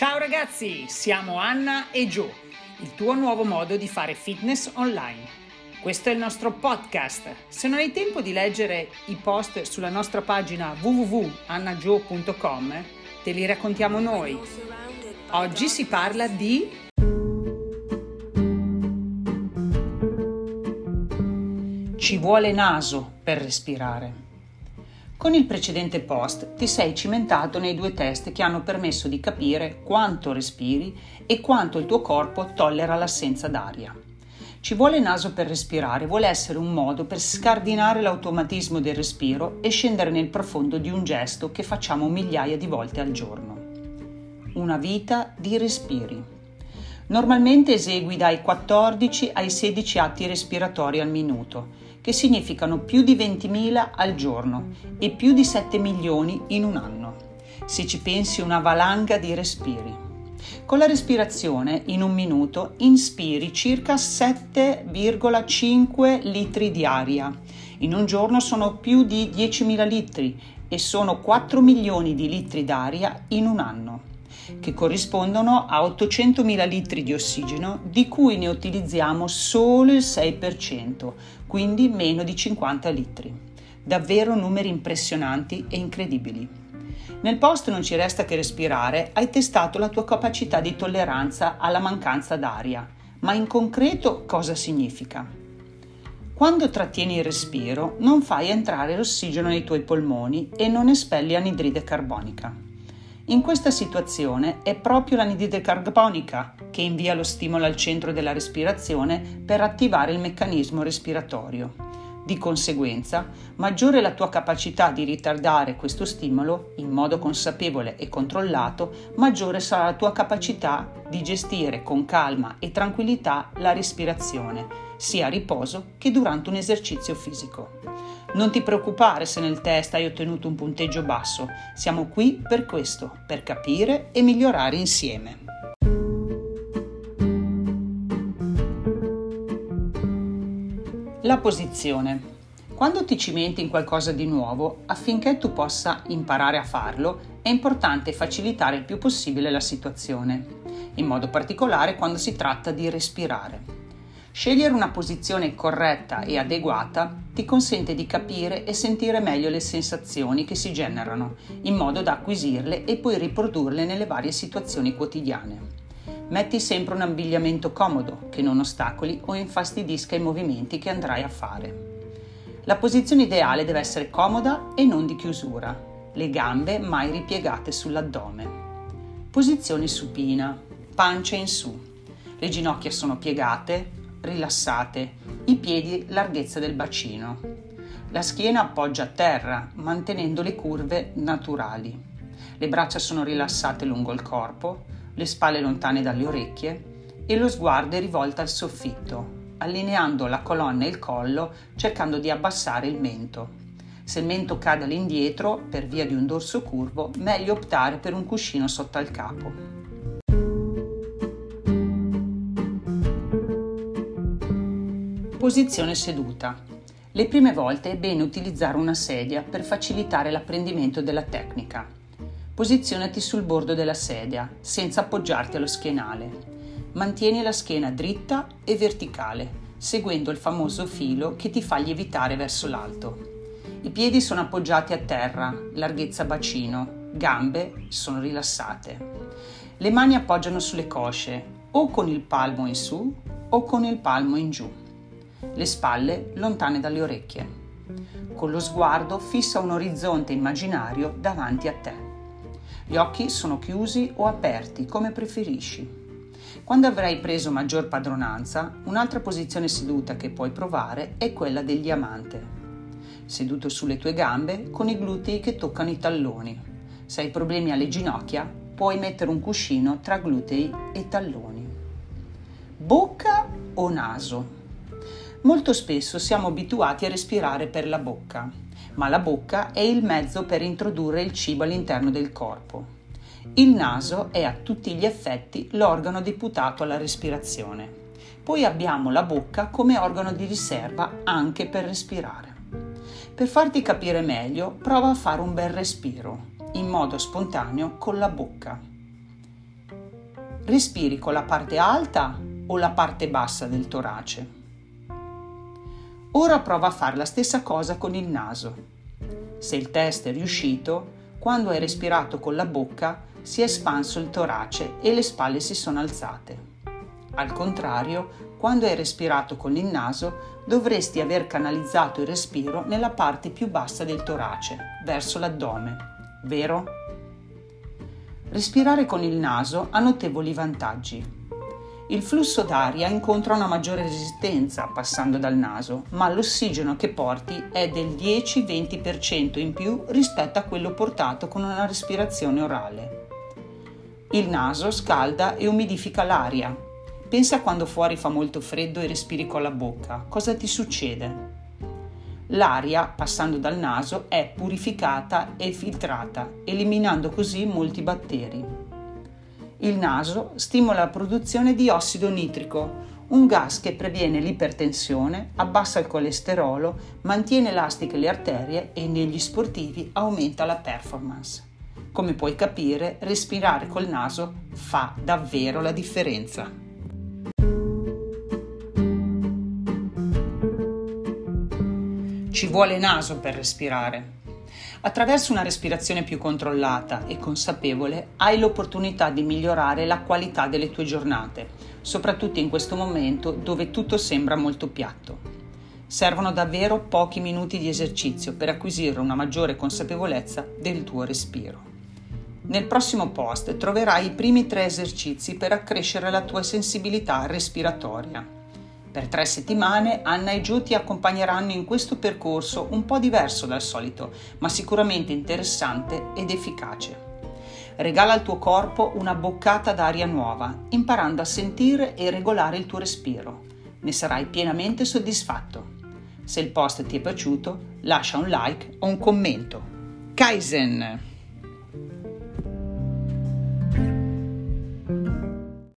Ciao ragazzi, siamo Anna e Joe, il tuo nuovo modo di fare fitness online. Questo è il nostro podcast. Se non hai tempo di leggere i post sulla nostra pagina www.annagio.com, te li raccontiamo noi. Oggi si parla di Ci vuole naso per respirare. Con il precedente post ti sei cimentato nei due test che hanno permesso di capire quanto respiri e quanto il tuo corpo tollera l'assenza d'aria. Ci vuole naso per respirare vuole essere un modo per scardinare l'automatismo del respiro e scendere nel profondo di un gesto che facciamo migliaia di volte al giorno. Una vita di respiri. Normalmente esegui dai 14 ai 16 atti respiratori al minuto che significano più di 20.000 al giorno e più di 7 milioni in un anno. Se ci pensi una valanga di respiri. Con la respirazione in un minuto inspiri circa 7,5 litri di aria. In un giorno sono più di 10.000 litri e sono 4 milioni di litri d'aria in un anno che corrispondono a 800.000 litri di ossigeno, di cui ne utilizziamo solo il 6%, quindi meno di 50 litri. Davvero numeri impressionanti e incredibili. Nel post non ci resta che respirare, hai testato la tua capacità di tolleranza alla mancanza d'aria, ma in concreto cosa significa? Quando trattieni il respiro non fai entrare l'ossigeno nei tuoi polmoni e non espelli anidride carbonica. In questa situazione è proprio l'anidride carbonica che invia lo stimolo al centro della respirazione per attivare il meccanismo respiratorio. Di conseguenza, maggiore la tua capacità di ritardare questo stimolo in modo consapevole e controllato, maggiore sarà la tua capacità di gestire con calma e tranquillità la respirazione, sia a riposo che durante un esercizio fisico. Non ti preoccupare se nel test hai ottenuto un punteggio basso, siamo qui per questo, per capire e migliorare insieme. La posizione. Quando ti cimenti in qualcosa di nuovo, affinché tu possa imparare a farlo, è importante facilitare il più possibile la situazione, in modo particolare quando si tratta di respirare. Scegliere una posizione corretta e adeguata ti consente di capire e sentire meglio le sensazioni che si generano, in modo da acquisirle e poi riprodurle nelle varie situazioni quotidiane. Metti sempre un abbigliamento comodo, che non ostacoli o infastidisca i movimenti che andrai a fare. La posizione ideale deve essere comoda e non di chiusura, le gambe mai ripiegate sull'addome. Posizione supina, pancia in su. Le ginocchia sono piegate, rilassate, i piedi larghezza del bacino. La schiena appoggia a terra, mantenendo le curve naturali. Le braccia sono rilassate lungo il corpo, le spalle lontane dalle orecchie e lo sguardo è rivolto al soffitto, allineando la colonna e il collo cercando di abbassare il mento. Se il mento cade all'indietro per via di un dorso curvo, meglio optare per un cuscino sotto al capo. Posizione seduta. Le prime volte è bene utilizzare una sedia per facilitare l'apprendimento della tecnica. Posizionati sul bordo della sedia, senza appoggiarti allo schienale. Mantieni la schiena dritta e verticale, seguendo il famoso filo che ti fa lievitare verso l'alto. I piedi sono appoggiati a terra, larghezza bacino, gambe sono rilassate. Le mani appoggiano sulle cosce, o con il palmo in su o con il palmo in giù le spalle lontane dalle orecchie. Con lo sguardo fissa un orizzonte immaginario davanti a te. Gli occhi sono chiusi o aperti, come preferisci. Quando avrai preso maggior padronanza, un'altra posizione seduta che puoi provare è quella del diamante. Seduto sulle tue gambe con i glutei che toccano i talloni. Se hai problemi alle ginocchia, puoi mettere un cuscino tra glutei e talloni. Bocca o naso? Molto spesso siamo abituati a respirare per la bocca, ma la bocca è il mezzo per introdurre il cibo all'interno del corpo. Il naso è a tutti gli effetti l'organo deputato alla respirazione. Poi abbiamo la bocca come organo di riserva anche per respirare. Per farti capire meglio, prova a fare un bel respiro, in modo spontaneo con la bocca. Respiri con la parte alta o la parte bassa del torace? Ora prova a fare la stessa cosa con il naso. Se il test è riuscito, quando hai respirato con la bocca si è espanso il torace e le spalle si sono alzate. Al contrario, quando hai respirato con il naso, dovresti aver canalizzato il respiro nella parte più bassa del torace, verso l'addome, vero? Respirare con il naso ha notevoli vantaggi. Il flusso d'aria incontra una maggiore resistenza passando dal naso, ma l'ossigeno che porti è del 10-20% in più rispetto a quello portato con una respirazione orale. Il naso scalda e umidifica l'aria. Pensa quando fuori fa molto freddo e respiri con la bocca. Cosa ti succede? L'aria, passando dal naso, è purificata e filtrata, eliminando così molti batteri. Il naso stimola la produzione di ossido nitrico, un gas che previene l'ipertensione, abbassa il colesterolo, mantiene elastiche le arterie e negli sportivi aumenta la performance. Come puoi capire, respirare col naso fa davvero la differenza. Ci vuole naso per respirare. Attraverso una respirazione più controllata e consapevole hai l'opportunità di migliorare la qualità delle tue giornate, soprattutto in questo momento dove tutto sembra molto piatto. Servono davvero pochi minuti di esercizio per acquisire una maggiore consapevolezza del tuo respiro. Nel prossimo post troverai i primi tre esercizi per accrescere la tua sensibilità respiratoria. Per tre settimane Anna e Gio ti accompagneranno in questo percorso un po' diverso dal solito, ma sicuramente interessante ed efficace. Regala al tuo corpo una boccata d'aria nuova, imparando a sentire e regolare il tuo respiro. Ne sarai pienamente soddisfatto. Se il post ti è piaciuto, lascia un like o un commento. Kaizen!